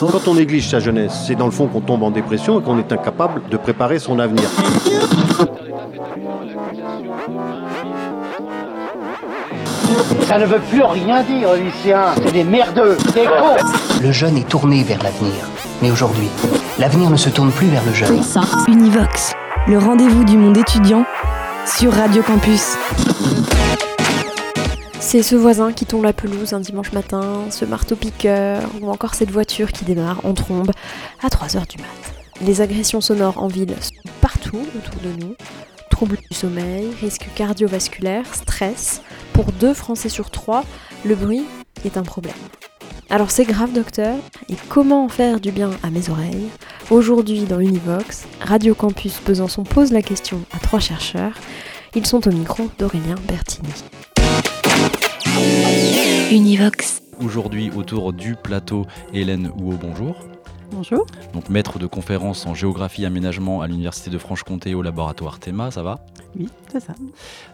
Quand on néglige sa jeunesse, c'est dans le fond qu'on tombe en dépression et qu'on est incapable de préparer son avenir. Ça ne veut plus rien dire, lycéens. C'est des merdeux, des cons. Le jeune est tourné vers l'avenir. Mais aujourd'hui, l'avenir ne se tourne plus vers le jeune. Univox, le rendez-vous du monde étudiant sur Radio Campus. C'est ce voisin qui tombe la pelouse un dimanche matin, ce marteau-piqueur, ou encore cette voiture qui démarre en trombe à 3h du mat. Les agressions sonores en ville sont partout autour de nous. Troubles du sommeil, risques cardiovasculaires, stress. Pour deux Français sur trois, le bruit est un problème. Alors c'est grave docteur, et comment faire du bien à mes oreilles? Aujourd'hui dans Univox, Radio Campus Besançon pose la question à trois chercheurs. Ils sont au micro d'Aurélien Bertini. Univox. Aujourd'hui autour du plateau Hélène Houot, bonjour. Bonjour. Donc maître de conférence en géographie aménagement à l'Université de Franche-Comté au laboratoire Théma, ça va? Oui, c'est ça.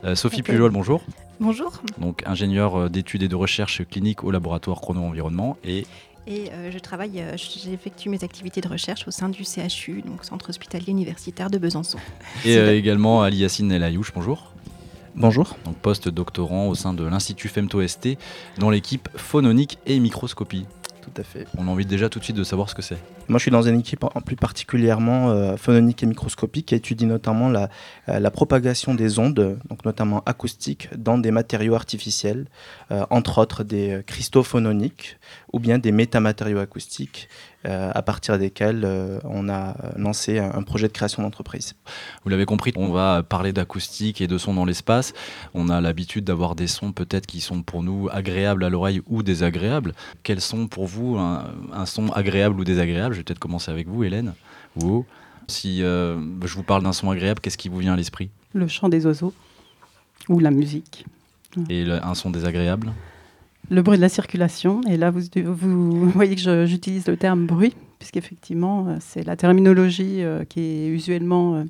Euh, Sophie. Pujol, bonjour. Bonjour. Donc ingénieure euh, d'études et de recherche clinique au laboratoire Chrono-Environnement et Et euh, je travaille, euh, j'effectue mes activités de recherche au sein du CHU, donc Centre hospitalier universitaire de Besançon. Et euh, également Ali Yassine El Ayouch, bonjour. Bonjour. Donc post-doctorant au sein de l'Institut FemtoST dans l'équipe phononique et microscopie. Tout à fait. On a envie déjà tout de suite de savoir ce que c'est. Moi, je suis dans une équipe en plus particulièrement euh, phononique et microscopique qui étudie notamment la, euh, la propagation des ondes, donc notamment acoustiques, dans des matériaux artificiels, euh, entre autres des cristaux phononiques ou bien des métamatériaux acoustiques, euh, à partir desquels euh, on a lancé un, projet de création d'entreprise. Vous l'avez compris, on va parler d'acoustique et de son dans l'espace. On a l'habitude d'avoir des sons peut-être qui sont pour nous agréables à l'oreille ou désagréables. Quels sont pour vous un, un son agréable ou désagréable? Je vais peut-être commencer avec vous, Hélène. Ou si euh, je vous parle d'un son agréable, qu'est-ce qui vous vient à l'esprit? Le chant des oiseaux ou la musique. Et le- un son désagréable? Le bruit de la circulation. Et là, vous, voyez que j'utilise le terme bruit, puisqu'effectivement, euh, c'est la terminologie euh, qui est usuellement euh,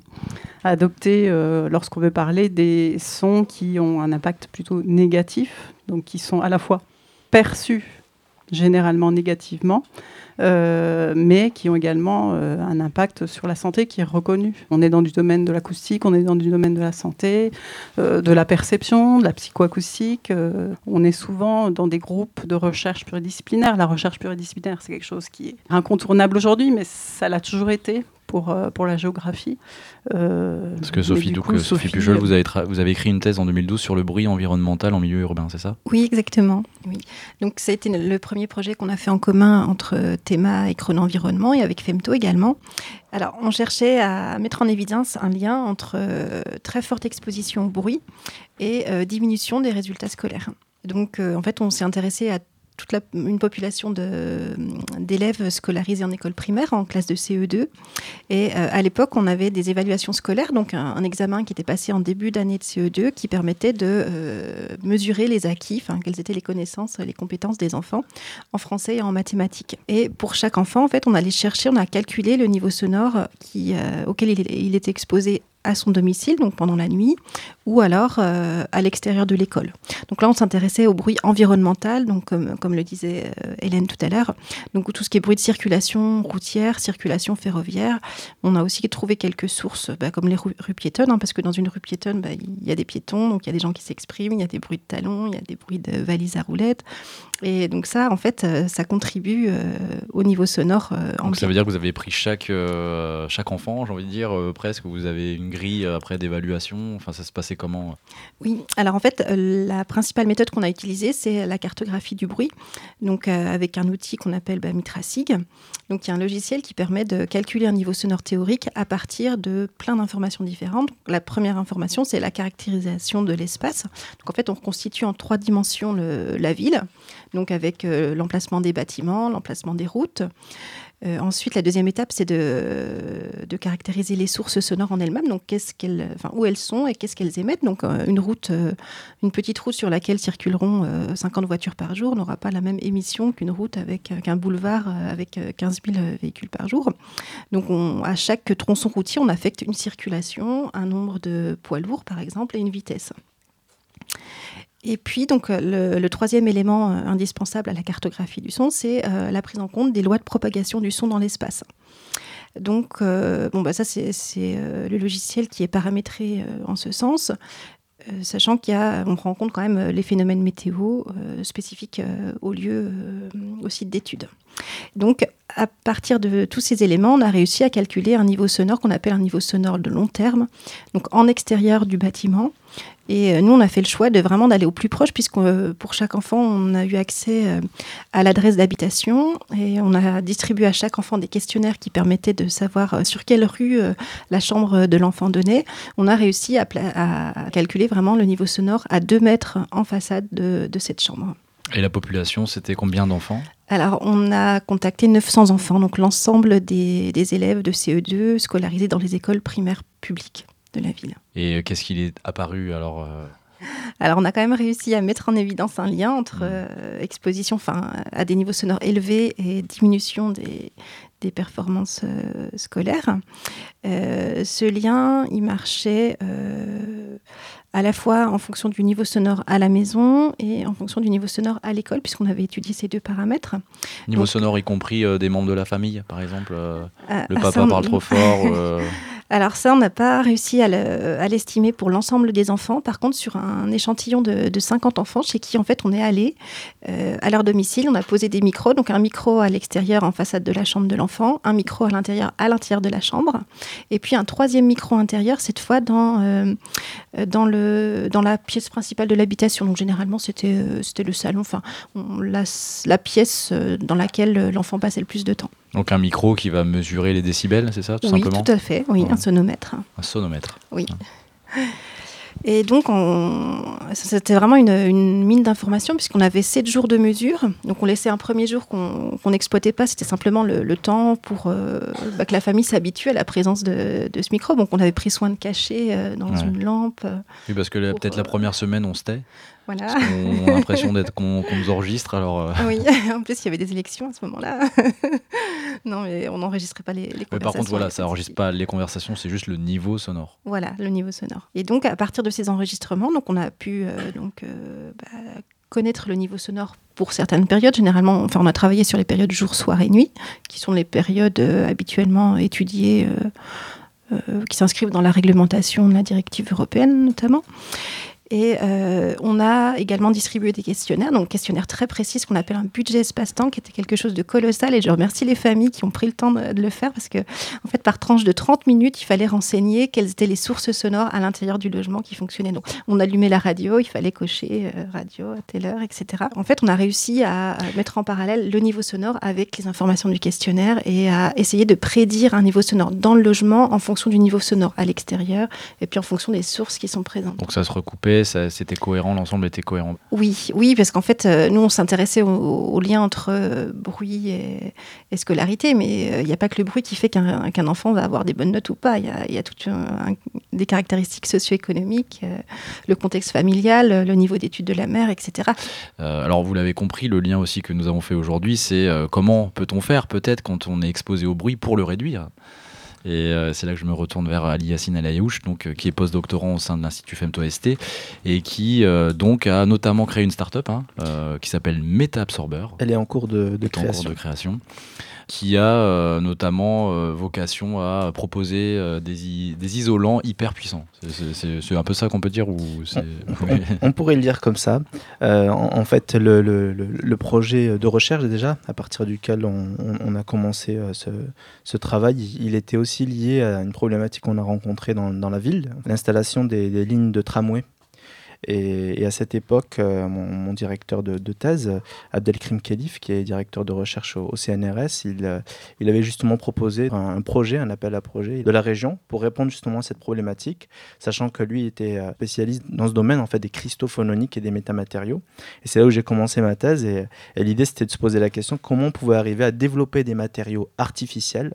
adoptée lorsqu'on veut parler des sons qui ont un impact plutôt négatif, donc qui sont à la fois perçus généralement négativement, euh, mais qui ont également euh, un impact sur la santé qui est reconnu. On est dans du domaine de l'acoustique, on est dans du domaine de la santé, euh, de la perception, de la psychoacoustique. on est souvent dans des groupes de recherche pluridisciplinaire. La recherche pluridisciplinaire, c'est quelque chose qui est incontournable aujourd'hui, mais ça l'a toujours été pour, euh, pour la géographie. Euh, Parce que Sophie, du donc, coup, Sophie Sophie, Pujol, euh, vous avez, tra- vous avez écrit une thèse en 2012 sur le bruit environnemental en milieu urbain, c'est ça? Oui, exactement. Oui. Donc ça a été le premier projet qu'on a fait en commun entre Théma et Chrono Environnement et avec Femto également. Alors on cherchait à mettre en évidence un lien entre euh, très forte exposition au bruit et euh, diminution des résultats scolaires. Donc en fait on s'est intéressé à toute une population d'élèves scolarisés en école primaire, en classe de CE2. Et euh, à l'époque, on avait des évaluations scolaires, donc un, examen qui était passé en début d'année de CE2 qui permettait de euh, mesurer les acquis, quelles étaient les connaissances, les compétences des enfants en français et en mathématiques. Et pour chaque enfant, en fait, on allait chercher, on a calculé le niveau sonore euh, auquel il, il était exposé à son domicile, donc pendant la nuit, ou alors euh, à l'extérieur de l'école. Donc là, on s'intéressait au bruit environnemental, donc comme, comme le disait euh, Hélène tout à l'heure, donc tout ce qui est bruit de circulation routière, circulation ferroviaire. On a aussi trouvé quelques sources, bah, comme les rues, rues piétonnes, hein, parce que dans une rue piétonne, bah, il y a des piétons, donc il y a des gens qui s'expriment, il y a des bruits de talons, il y a des bruits de valises à roulettes. Et donc ça, en fait, euh, ça contribue euh, au niveau sonore Donc ça veut dire que vous avez pris chaque, chaque enfant, j'ai envie de dire, presque, vous avez une euh, après d'évaluation, enfin ça se passait comment Oui, alors en fait, euh, la principale méthode qu'on a utilisée, c'est la cartographie du bruit, donc euh, avec un outil qu'on appelle bah, Mitrasig. Donc il y un logiciel qui permet de calculer un niveau sonore théorique à partir de plein d'informations différentes. La première information, c'est la caractérisation de l'espace. Donc en fait, on reconstitue en trois dimensions la ville, donc avec euh, l'emplacement des bâtiments, l'emplacement des routes. Euh, ensuite, la deuxième étape, c'est de, caractériser les sources sonores en elles-mêmes, donc où elles sont et qu'est-ce qu'elles émettent. Donc, euh, une route, euh, une petite route sur laquelle circuleront euh, 50 voitures par jour n'aura pas la même émission qu'une route avec qu'un boulevard avec euh, 15 000 véhicules par jour. Donc, on- à chaque tronçon routier, on affecte une circulation, un nombre de poids lourds, par exemple, et une vitesse. Et puis, donc, le, le troisième élément indispensable à la cartographie du son, c'est la prise en compte des lois de propagation du son dans l'espace. Donc, bon, bah, ça, c'est le logiciel qui est paramétré en ce sens. Euh, sachant qu'il y a, on rend compte quand même euh, les phénomènes météo euh, spécifiques au lieu, au site d'études. Donc, à partir de tous ces éléments, on a réussi à calculer un niveau sonore qu'on appelle un niveau sonore de long terme, donc en extérieur du bâtiment, et euh, nous, on a fait le choix de vraiment d'aller au plus proche, puisque euh, pour chaque enfant, on a eu accès euh, à l'adresse d'habitation et on a distribué à chaque enfant des questionnaires qui permettaient de savoir sur quelle rue la chambre de l'enfant donnait. On a réussi à, calculer vraiment le niveau sonore à deux mètres en façade de, cette chambre. Et la population, c'était combien d'enfants? Alors, on a contacté 900 enfants, donc l'ensemble des, des, élèves de CE2 scolarisés dans les écoles primaires publiques de la ville. Et euh, qu'est-ce qu'il est apparu alors euh? Alors, on a quand même réussi à mettre en évidence un lien entre mmh. euh, exposition enfin, à des niveaux sonores élevés et diminution des, des performances scolaires. ce lien, il marchait à la fois en fonction du niveau sonore à la maison et en fonction du niveau sonore à l'école, puisqu'on avait étudié ces deux paramètres. Niveau sonore y compris des membres de la famille, par exemple Le papa parle trop fort Alors ça, on n'a pas réussi à l'estimer pour l'ensemble des enfants. Par contre, sur un échantillon de, 50 enfants, chez qui en fait on est allé euh, à leur domicile, on a posé des micros, donc un micro à l'extérieur en façade de la chambre de l'enfant, un micro à l'intérieur à l'intérieur de la chambre, et puis un troisième micro intérieur, cette fois dans, euh, la pièce principale de l'habitation. Donc généralement, c'était euh, le salon, enfin la pièce dans laquelle l'enfant passait le plus de temps. Donc un micro qui va mesurer les décibels, c'est ça, tout oui, simplement tout à fait, oui, un sonomètre. Un sonomètre. Oui. Et donc, c'était vraiment une, mine d'informations puisqu'on avait sept jours de mesure. Donc, on laissait un premier jour qu'on n'exploitait pas. C'était simplement le, temps pour euh, bah, que la famille s'habitue à la présence de, ce micro. Donc, on avait pris soin de cacher euh, dans une lampe. Oui, parce que peut-être la euh, première semaine, on se tait. Voilà. on a l'impression d'être qu'on nous enregistre. Alors, euh. Oui, en plus il y avait des élections à ce moment-là. non, mais on n'enregistrait pas les, les conversations. par contre, voilà, ça n'enregistre pas les conversations, c'est juste le niveau sonore. Voilà, le niveau sonore. Et donc, à partir de ces enregistrements, donc on a pu euh, donc, euh, bah, connaître le niveau sonore pour certaines périodes. Généralement, enfin, on a travaillé sur les périodes jour, soir et nuit, qui sont les périodes habituellement étudiées. qui s'inscrivent dans la réglementation de la directive européenne notamment. Et euh, on a également distribué des questionnaires, donc questionnaires très précis, ce qu'on appelle un budget espace-temps, qui était quelque chose de colossal. Et je remercie les familles qui ont pris le temps de, le faire, parce que, en fait, par tranche de 30 minutes, il fallait renseigner quelles étaient les sources sonores à l'intérieur du logement qui fonctionnaient. Donc, on allumait la radio, il fallait cocher euh, radio à telle heure, etc. En fait, on a réussi à, mettre en parallèle le niveau sonore avec les informations du questionnaire et à essayer de prédire un niveau sonore dans le logement en fonction du niveau sonore à l'extérieur et puis en fonction des sources qui sont présentes. Donc, ça se recoupait c'était cohérent, l'ensemble était cohérent. Oui, oui, parce qu'en fait, euh, nous, on s'intéressait au, lien entre euh, bruit et, scolarité, mais euh, il n'y a pas que le bruit qui fait qu'un enfant va avoir des bonnes notes ou pas. Il y a, toutes des caractéristiques socio-économiques, le contexte familial, le niveau d'études de la mère, etc. alors, vous l'avez compris, le lien aussi que nous avons fait aujourd'hui, c'est comment peut-on faire peut-être quand on est exposé au bruit pour le réduire? Et euh, c'est là que je me retourne vers Ali Yassine Alayaouch, donc, euh, qui est postdoctorant au sein de l'Institut FemtoST et qui euh, donc a notamment créé une start-up hein, qui s'appelle MetaAbsorber. Elle est en cours de, de création. En cours de création qui a euh, notamment euh, vocation à proposer euh, des, des, isolants hyper puissants. C'est un peu ça qu'on peut dire ou on, pourrait le dire comme ça. En, fait, le, le, le, projet de recherche déjà, à partir duquel on, on a commencé ce, ce, travail, il était aussi lié à une problématique qu'on a rencontrée dans, dans la ville, l'installation des, des lignes de tramway et, à cette époque, euh, mon, directeur de, thèse, Abdelkrim Khelif, qui est directeur de recherche au, CNRS, il, euh, il, avait justement proposé un, projet, un appel à projet de la région pour répondre justement à cette problématique, sachant que lui était euh, spécialiste dans ce domaine en fait des cristaux phononiques et des métamatériaux. Et c'est là où j'ai commencé ma thèse et l'idée c'était de se poser la question comment on pouvait arriver à développer des matériaux artificiels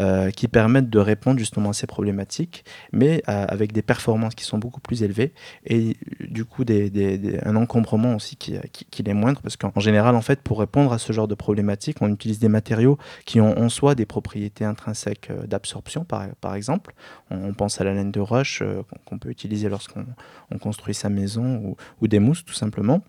euh, qui permettent de répondre justement à ces problématiques, mais euh, avec des performances qui sont beaucoup plus élevées et du coup un encombrement aussi qui, qui est moindre parce qu'en général en fait pour répondre à ce genre de problématiques on utilise des matériaux qui ont en soi des propriétés intrinsèques euh, d'absorption par, exemple. On, pense à la laine de roche euh, qu'on peut utiliser lorsqu'on on construit sa maison ou, ou des mousses tout simplement.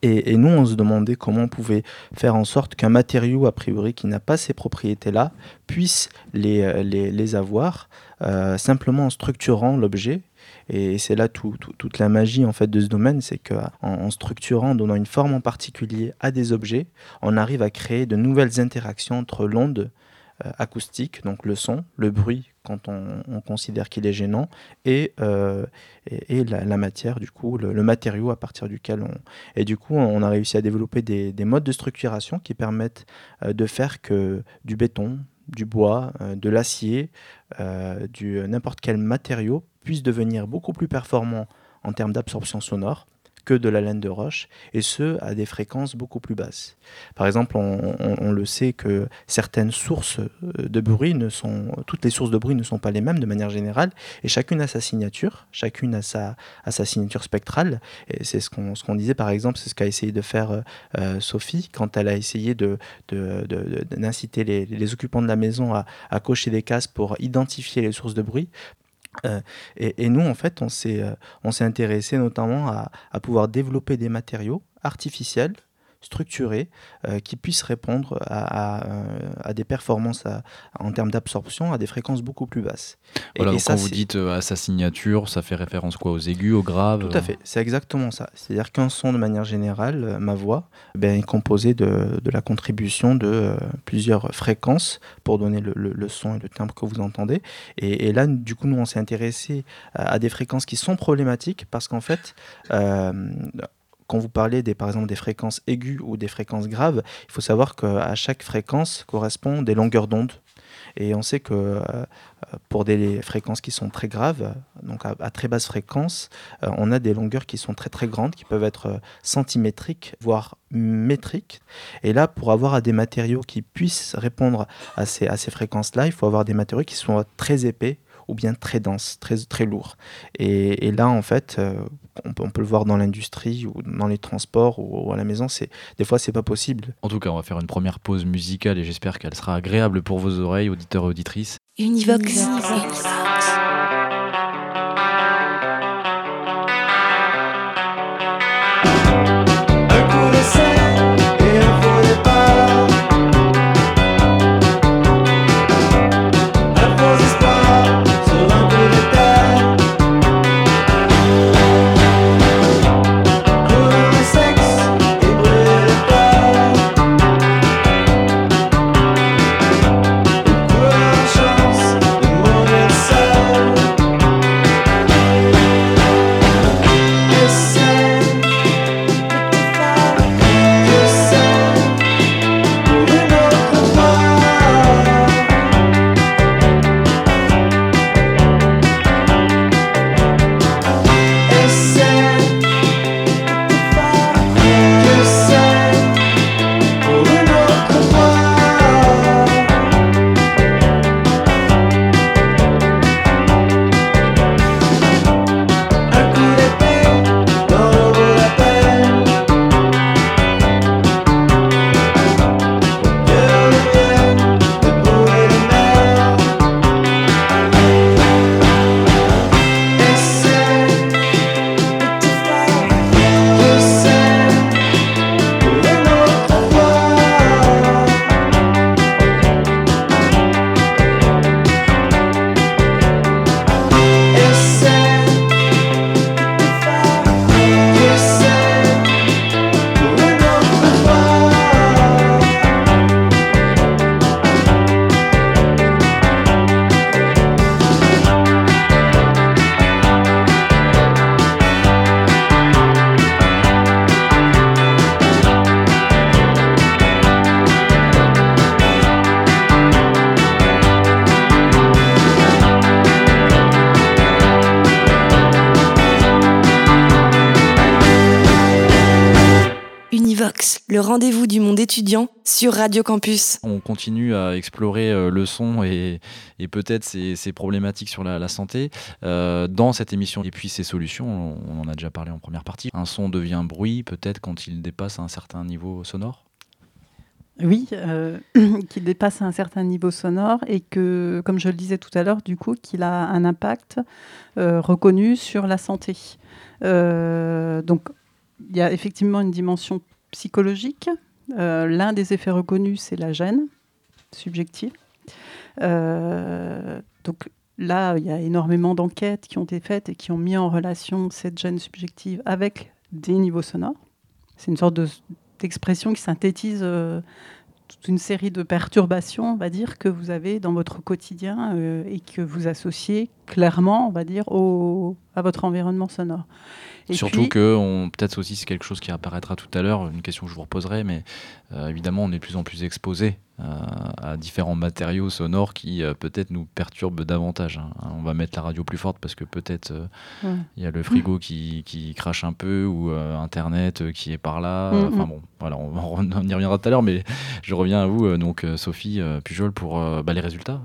Et, nous, on se demandait comment on pouvait faire en sorte qu'un matériau, a priori, qui n'a pas ces propriétés-là, puisse les, euh, les, avoir, euh, simplement en structurant l'objet. Et c'est là tout- tout- toute la magie en fait de ce domaine, c'est qu'en en structurant, en donnant une forme en particulier à des objets, on arrive à créer de nouvelles interactions entre l'onde acoustique, donc le son, le bruit quand on, on considère qu'il est gênant, et, euh, et, la, matière, du coup, le, matériau à partir duquel on... Et du coup, on a réussi à développer des, des modes de structuration qui permettent euh, de faire que du béton, du bois, euh, de l'acier, euh, du n'importe quel matériau puisse devenir beaucoup plus performant en termes d'absorption sonore que de la laine de roche, et ce, à des fréquences beaucoup plus basses. Par exemple, on, le sait que certaines sources euh, de bruit ne sont, toutes les sources de bruit ne sont pas les mêmes de manière générale, et chacune a sa signature, chacune a sa, signature spectrale, c'est ce qu'on ce disait par exemple, c'est ce qu'a essayé de faire euh, euh, Sophie quand elle a essayé de, de- de- de- d'inciter les, les occupants de la maison à, à cocher des cases pour identifier les sources de bruit. Euh, et, nous, en fait, on s'est, euh, intéressé notamment à pouvoir développer des matériaux artificiels, structurés, euh, qui puissent répondre à, à, euh, à des performances à- en termes d'absorption à des fréquences beaucoup plus basses. Voilà, et ça, quand vous dites euh, à sa signature, ça fait référence quoi Aux aigus, aux graves Tout à fait, c'est exactement ça. C'est-à-dire qu'un son, de manière générale, ma voix, ben, est composé de, de la contribution de euh, plusieurs fréquences pour donner le, le- le son et le timbre que vous entendez. Et, et là, du coup, nous, on s'est intéressé à, des fréquences qui sont problématiques parce qu'en fait, quand vous parlez des, par exemple des fréquences aiguës ou des fréquences graves, il faut savoir qu'à chaque fréquence correspond des longueurs d'onde. Et on sait que euh, pour des fréquences qui sont très graves, donc à, très basse fréquence, euh, on a des longueurs qui sont très très grandes, qui peuvent être euh, centimétriques, voire métriques. Et là, pour avoir des matériaux qui puissent répondre à ces, à ces fréquences-là, il faut avoir des matériaux qui sont très épais ou bien très denses, très, très lourds. Et, là, en fait, on, peut, on peut le voir dans l'industrie ou dans les transports ou, ou à la maison, c'est des fois, c'est pas possible. En tout cas, on va faire une première pause musicale et j'espère qu'elle sera agréable pour vos oreilles, auditeurs et auditrices. Univox. Un sur Radio Campus. On continue à explorer euh, le son et, et peut-être ses, ses problématiques sur la, la santé euh, dans cette émission. Et puis ses solutions, on, on en a déjà parlé en première partie. Un son devient bruit peut-être quand il dépasse un certain niveau sonore? Oui, euh, qu'il dépasse un certain niveau sonore et que, comme je le disais tout à l'heure, du coup, qu'il a un impact euh, reconnu sur la santé. Euh, donc, il y a effectivement une dimension psychologique. Euh, L'un des effets reconnus, c'est la gêne subjective. Euh, donc là, il y a énormément d'enquêtes qui ont été faites et qui ont mis en relation cette gêne subjective avec des niveaux sonores. C'est une sorte de- d'expression qui synthétise euh, toute une série de perturbations, on va dire, que vous avez dans votre quotidien et que vous associez clairement, on va dire, au, à votre environnement sonore. Et Surtout puis- que, on- peut-être aussi c'est quelque chose qui apparaîtra tout à l'heure, une question que je vous reposerai, mais euh, évidemment on est de plus en plus exposé euh, à différents matériaux sonores qui euh, peut-être nous perturbent davantage. hein. On va mettre la radio plus forte parce que peut-être Ouais. il y a le frigo qui, qui crache un peu ou Internet qui est par là. Mm, Enfin mm. bon, voilà, on, y reviendra tout à l'heure, mais je reviens à vous, donc Sophie Pujol, pour bah, les résultats,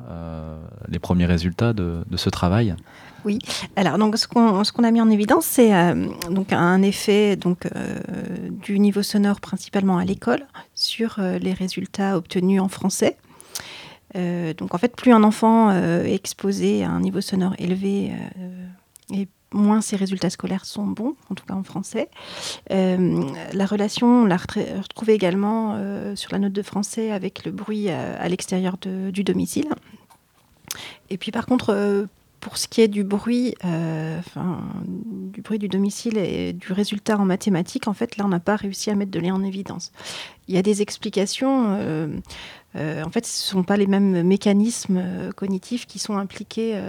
les premiers résultats de, de ce travail. Oui. Alors, donc, ce qu'on a mis en évidence, c'est euh, donc un effet donc euh, du niveau sonore principalement à l'école sur euh, les résultats obtenus en français. Donc, en fait, plus un enfant est exposé à un niveau sonore élevé, et moins ses résultats scolaires sont bons, en tout cas en français. La relation, on l'a retrouvée également sur la note de français avec le bruit à l'extérieur du domicile. Et puis par contre, pour ce qui est du bruit, euh, du bruit du domicile et du résultat en mathématiques, en fait, là, on n'a pas réussi à mettre de lien en évidence. Il y a des explications. euh, euh, en fait, ce ne sont pas les mêmes mécanismes cognitifs qui sont impliqués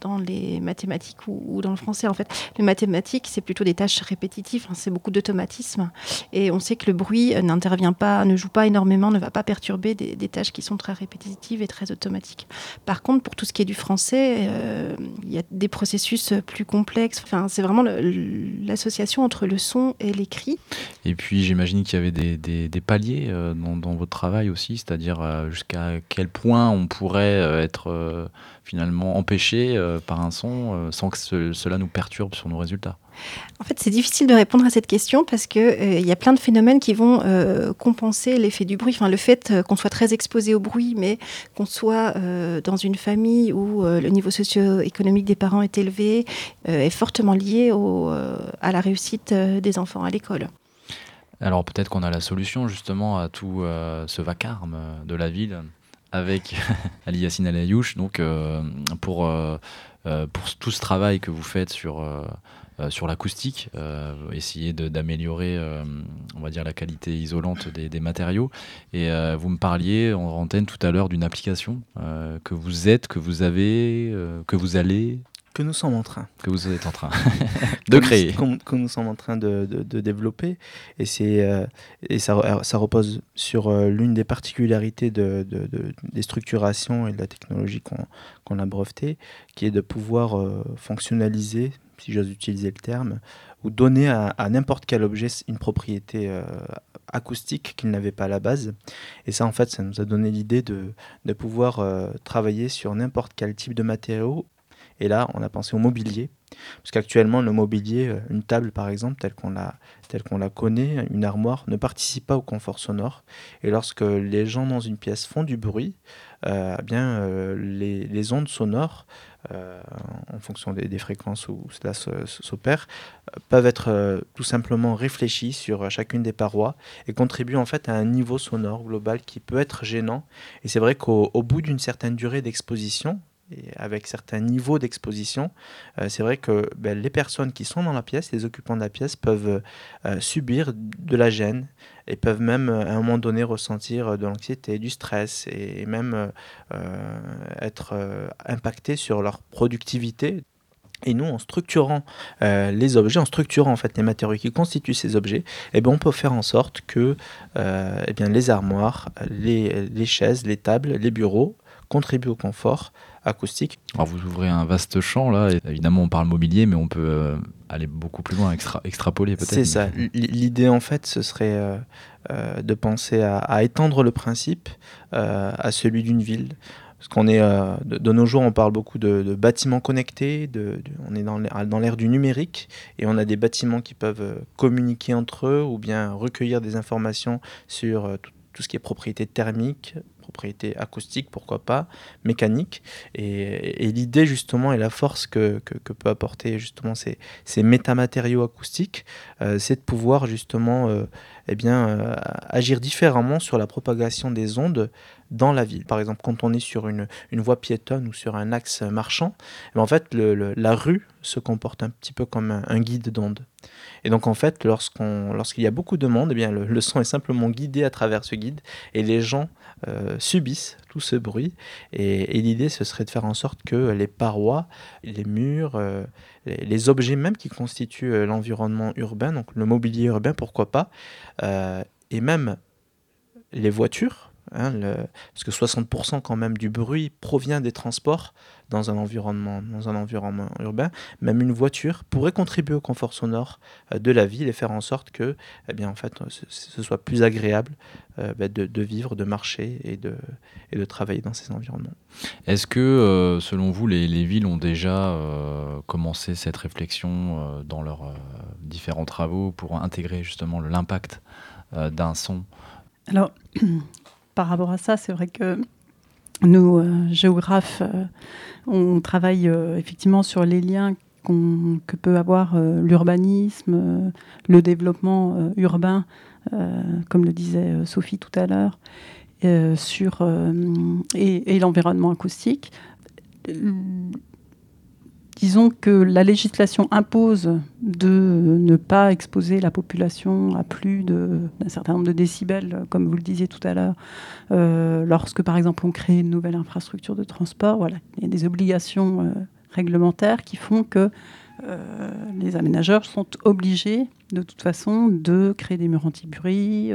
dans les mathématiques ou, dans le français. En fait, les mathématiques, c'est plutôt des tâches répétitives, hein, c'est beaucoup d'automatisme. Et on sait que le bruit n'intervient pas, ne joue pas énormément, ne va pas perturber des, tâches qui sont très répétitives et très automatiques. Par contre, pour tout ce qui est du français, euh, il y a des processus plus complexes. Enfin, c'est vraiment l'association entre le son et l'écrit. Et puis j'imagine qu'il y avait des, paliers euh, dans, votre travail aussi, c'est-à-dire euh, jusqu'à quel point on pourrait être finalement empêché euh, par un son euh, sans que ce- cela nous perturbe sur nos résultats. En fait, c'est difficile de répondre à cette question parce que euh, y a plein de phénomènes qui vont euh, compenser l'effet du bruit. Enfin, le fait qu'on soit très exposé au bruit, mais qu'on soit dans une famille où le niveau socio-économique des parents est élevé, est fortement lié au, à la réussite des enfants à l'école. Alors peut-être qu'on a la solution justement à tout ce vacarme de la ville avec Ali Yassine El Ayouch, donc euh, pour, euh, euh, pour tout ce travail que vous faites sur, sur l'acoustique, essayer d'améliorer, on va dire, la qualité isolante des, des matériaux. Et vous me parliez en antenne tout à l'heure d'une application que vous êtes, que vous avez, que vous allez, Que nous sommes en train. que vous êtes en train de créer. que nous sommes en train de, de- de développer. Et, c'est, euh, et ça, ça repose sur euh, l'une des particularités de, de- de- des structurations et de la technologie qu'on, qu'on a brevetée, qui est de pouvoir euh, fonctionnaliser, si j'ose utiliser le terme, ou donner à, à n'importe quel objet une propriété acoustique qu'il n'avait pas à la base. Et ça, en fait, ça nous a donné l'idée de, de pouvoir euh, travailler sur n'importe quel type de matériaux. Et là, on a pensé au mobilier. Parce qu'actuellement, le mobilier, euh, une table par exemple, telle qu'on la, connaît, une armoire, ne participe pas au confort sonore. Et lorsque les gens dans une pièce font du bruit, euh, eh bien, euh, les, ondes sonores, en fonction des, des fréquences où cela s'opère, peuvent être tout simplement réfléchies sur chacune des parois et contribuent en fait à un niveau sonore global qui peut être gênant. Et c'est vrai qu'au au bout d'une certaine durée d'exposition, et avec certains niveaux d'exposition, euh, c'est vrai que ben, les personnes qui sont dans la pièce, les occupants de la pièce, peuvent euh, subir de la gêne et peuvent même euh, à un moment donné ressentir de l'anxiété, du stress et même être impactés sur leur productivité. Et nous, en structurant les objets, en structurant en fait les matériaux qui constituent ces objets, eh ben, on peut faire en sorte que euh, eh bien, les armoires, les chaises, les tables, les bureaux contribuent au confort acoustique. Alors vous ouvrez un vaste champ là, et évidemment on parle mobilier, mais on peut euh, aller beaucoup plus loin, extra- extrapoler peut-être. C'est ça. L'idée, en fait, ce serait euh, euh, de penser à, à étendre le principe à celui d'une ville. Parce qu'on est, euh, de, de nos jours, on parle beaucoup de, de bâtiments connectés, de, on est dans l'ère du numérique, et on a des bâtiments qui peuvent communiquer entre eux ou bien recueillir des informations sur euh, tout, tout ce qui est propriété thermique, propriété acoustique, pourquoi pas, mécanique. Et, l'idée, justement, et la force que, que, que peut apporter justement ces, ces métamatériaux acoustiques, euh, c'est de pouvoir justement euh, eh bien, euh, agir différemment sur la propagation des ondes dans la ville. Par exemple, quand on est sur une, une voie piétonne ou sur un axe marchand, eh ben, en fait, la rue se comporte un petit peu comme un, guide d'ondes. Et donc, en fait, lorsqu'on, lorsqu'il y a beaucoup de monde, eh bien, le, son est simplement guidé à travers ce guide et les gens euh, subissent tout ce bruit. Et, l'idée, ce serait de faire en sorte que les parois, les murs, euh, les, objets même qui constituent euh, l'environnement urbain, donc le mobilier urbain, pourquoi pas, et même les voitures, hein, le- parce que 60% quand même du bruit provient des transports dans un environnement, dans un environnement urbain, même une voiture pourrait contribuer au confort sonore euh, de la ville et faire en sorte que, eh bien, en fait, euh, ce, ce soit plus agréable euh, bah, de, de vivre, de marcher et de, et de travailler dans ces environnements. Est-ce que, euh, selon vous, les, les villes ont déjà euh, commencé cette réflexion euh, dans leurs euh, différents travaux pour intégrer justement l'impact euh, d'un son? Alors, par rapport à ça, c'est vrai que nous, euh, géographes, euh, on travaille euh, effectivement sur les liens que peut avoir l'urbanisme, le développement urbain, comme le disait Sophie tout à l'heure, et l'environnement acoustique. Disons que la législation impose de ne pas exposer la population à plus d'un certain nombre de décibels, comme vous le disiez tout à l'heure, euh, lorsque par exemple on crée une nouvelle infrastructure de transport. Voilà, il y a des obligations euh, réglementaires qui font que euh, les aménageurs sont obligés de toute façon de créer des murs anti-bruit,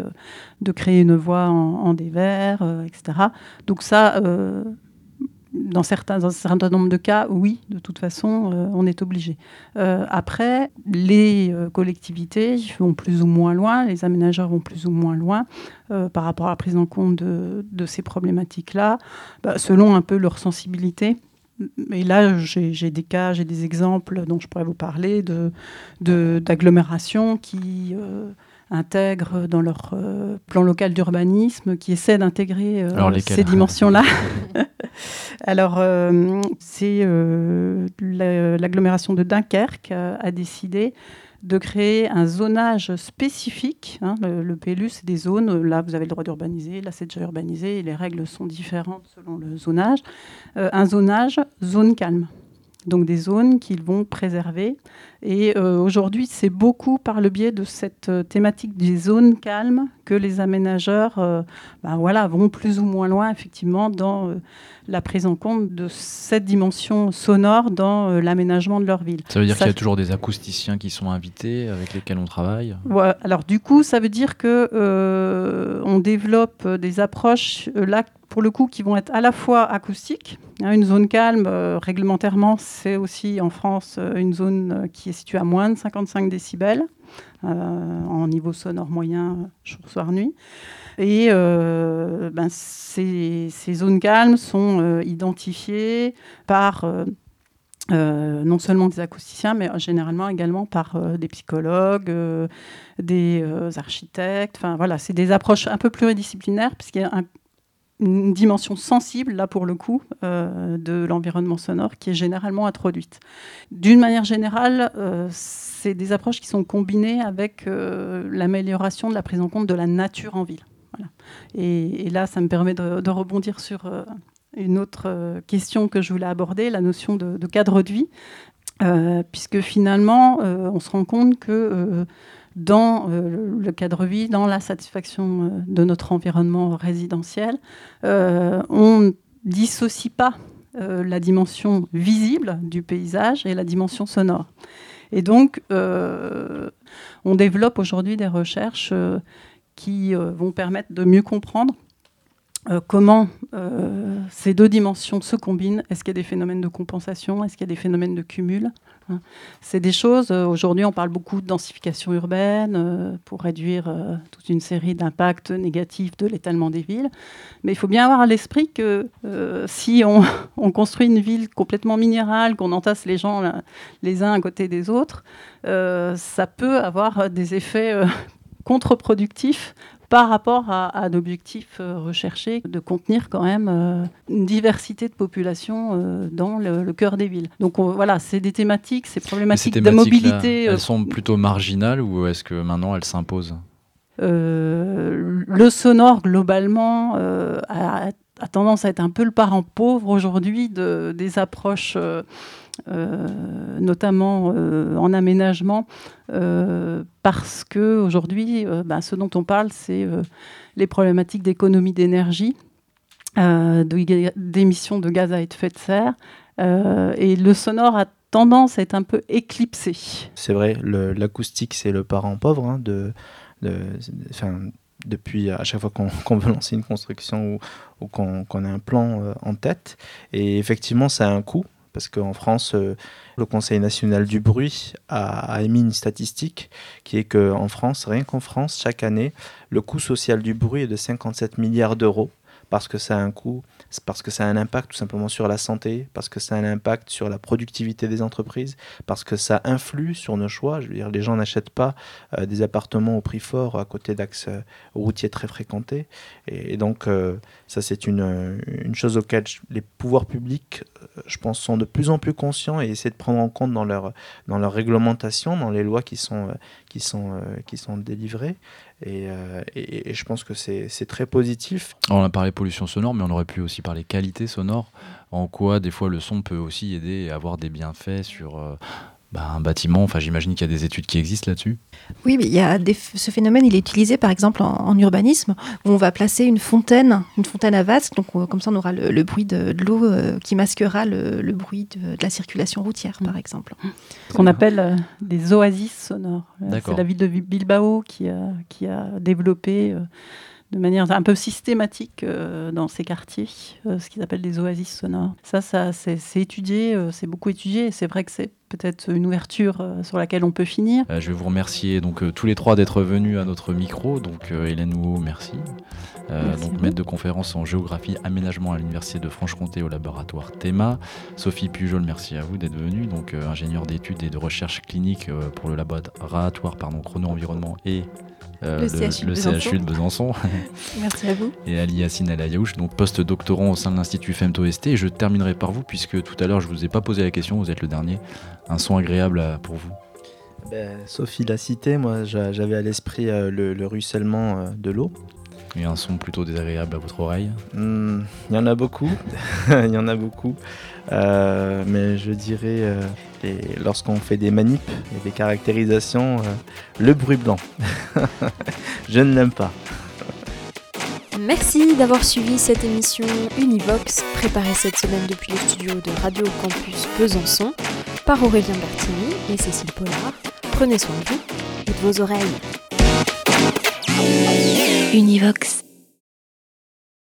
de créer une voie en, en dévers, etc. Donc ça, dans, certains, dans un certain nombre de cas, oui, de toute façon, euh, on est obligé. Euh, après, les euh, collectivités vont plus ou moins loin, les aménageurs vont plus ou moins loin euh, par rapport à la prise en compte de, de ces problématiques-là, bah, selon un peu leur sensibilité. Et là, j'ai des cas, j'ai des exemples dont je pourrais vous parler de de- d'agglomérations qui intègrent dans leur euh, plan local d'urbanisme, qui essaient d'intégrer euh, ces dimensions-là. Alors, euh, c'est euh, la- l'agglomération de Dunkerque euh, a décidé de créer un zonage spécifique. hein. le, PLU, c'est des zones. Là, vous avez le droit d'urbaniser. Là, c'est déjà urbanisé. Et les règles sont différentes selon le zonage. Un zonage zone calme. Donc des zones qu'ils vont préserver. Et euh, aujourd'hui, c'est beaucoup par le biais de cette euh, thématique des zones calmes que les aménageurs euh, ben voilà, vont plus ou moins loin, effectivement, dans euh, la prise en compte de cette dimension sonore dans l'aménagement de leur ville. Ça veut dire qu'il y a toujours des acousticiens qui sont invités, avec lesquels on travaille? Ouais, alors du coup, ça veut dire euh, on développe des approches là pour le coup qui vont être à la fois acoustiques. hein, une zone calme, euh, réglementairement, c'est aussi en France euh, une zone euh, qui est située à moins de 55 décibels en niveau sonore moyen jour, soir, nuit. Et ben, ces, zones calmes sont identifiées par non seulement des acousticiens, mais généralement également par des psychologues, des architectes. Enfin voilà, c'est des approches un peu pluridisciplinaires, puisqu'il y a un- une dimension sensible, là pour le coup, euh, de l'environnement sonore qui est généralement introduite. D'une manière générale, euh, c'est des approches qui sont combinées avec euh, l'amélioration de la prise en compte de la nature en ville. Et, là, ça me permet de, rebondir sur une autre question que je voulais aborder, la notion de, cadre de vie, puisque finalement, on se rend compte que dans euh, le- cadre vie, dans la satisfaction euh, de notre environnement résidentiel, euh, on ne dissocie pas la dimension visible du paysage et la dimension sonore. Et donc, on développe aujourd'hui des recherches qui vont permettre de mieux comprendre comment ces deux dimensions se combinent. Est-ce qu'il y a des phénomènes de compensation? Est-ce qu'il y a des phénomènes de cumul? C'est des choses, euh, aujourd'hui on parle beaucoup de densification urbaine euh, pour réduire euh, toute une série d'impacts négatifs de l'étalement des villes. Mais il faut bien avoir à l'esprit que si on, on construit une ville complètement minérale, qu'on entasse les gens les uns à côté des autres, ça peut avoir des effets contre-productifs par rapport à, à l'objectif euh, recherché de contenir quand même euh, une diversité de population euh, dans le, le cœur des villes. Donc on- voilà, c'est des thématiques, ces problématique de thématiques-là, mobilité. euh, Elles sont plutôt marginales ou est-ce que maintenant elles s'imposent? Euh, le sonore, globalement, euh, a, a tendance à être un peu le parent pauvre aujourd'hui de, des approches, euh, notamment euh, en aménagement, euh, parce que aujourd'hui, euh, bah, ce dont on parle, c'est euh, les problématiques d'économie d'énergie, euh, d'émissions de gaz à effet de serre, euh, et le sonore a tendance à être un peu éclipsé. C'est vrai, l'acoustique, c'est le parent pauvre hein, de, de- depuis à chaque fois qu'on veut lancer une construction ou, qu'on a un plan euh, en tête. Et effectivement, ça a un coût, parce qu'en France, euh, le Conseil national du bruit a, a émis une statistique qui est qu'en France, rien qu'en France, chaque année, le coût social du bruit est de 57 milliards d'euros parce que ça a un coût, parce que ça a un impact tout simplement sur la santé, parce que ça a un impact sur la productivité des entreprises, parce que ça influe sur nos choix. Je veux dire, les gens n'achètent pas euh, des appartements au prix fort à côté d'axes euh, routiers très fréquentés. Et, donc, euh, ça, c'est une, chose auquel les pouvoirs publics, je pense, sont de plus en plus conscients et essaient de prendre en compte dans leur, dans leur réglementation, dans les lois qui sont, qui sont, qui sont délivrées. Et, euh, et- je pense que c'est c'est très positif. On a parlé pollution sonore, mais on aurait pu aussi parler qualité sonore. En quoi, des fois, le son peut aussi aider et avoir des bienfaits sur euh, bah, un bâtiment. Enfin, j'imagine qu'il y a des études qui existent là-dessus. Oui, mais il y a des, ce phénomène, il est utilisé par exemple en, en urbanisme, où on va placer une fontaine, une fontaine à vasque, donc on- comme ça on aura le, le bruit de, de l'eau euh, qui masquera le, le bruit de, de la circulation routière, par exemple. ce qu'on appelle euh, des oasis sonores. Euh. C'est la ville de Bilbao qui a, qui a développé euh, de manière un peu systématique euh, dans ces quartiers euh, ce qu'ils appellent des oasis sonores. Ça, ça c'est étudié, euh, c'est beaucoup étudié, et c'est vrai que c'est peut-être une ouverture sur laquelle on peut finir. Je vais vous remercier donc tous les trois d'être venus à notre micro. Donc Hélène Houot, merci. Donc maître de conférence en géographie aménagement à l'université de Franche-Comté au laboratoire THEMA. Sophie Pujol, merci à vous d'être venue. Donc ingénieure d'études et de recherche clinique pour le laboratoire pardon chrono-environnement et euh, Le CHU de le Besançon. CHU de Besançon. Merci à vous. et Ali Yassine El Ayaouch, donc post-doctorant au sein de l'Institut FEMTO-ST. Et je terminerai par vous, puisque tout à l'heure je vous ai pas posé la question, vous êtes le dernier. Un son agréable à- pour vous Ben, Sophie l'a cité, moi j'a- j'avais à l'esprit euh, le, le ruissellement euh, de l'eau. Et un son plutôt désagréable à votre oreille. Hmm, Il y en a beaucoup, il y en a beaucoup. Euh, mais je dirais, euh, les- lorsqu'on fait des manips et des caractérisations, euh, le bruit blanc. je ne l'aime pas. Merci d'avoir suivi cette émission Univox, préparée cette semaine depuis le studio de Radio Campus Besançon par Aurélien Bertini et Cécile Pollard. Prenez soin de vous et de vos oreilles. Univox.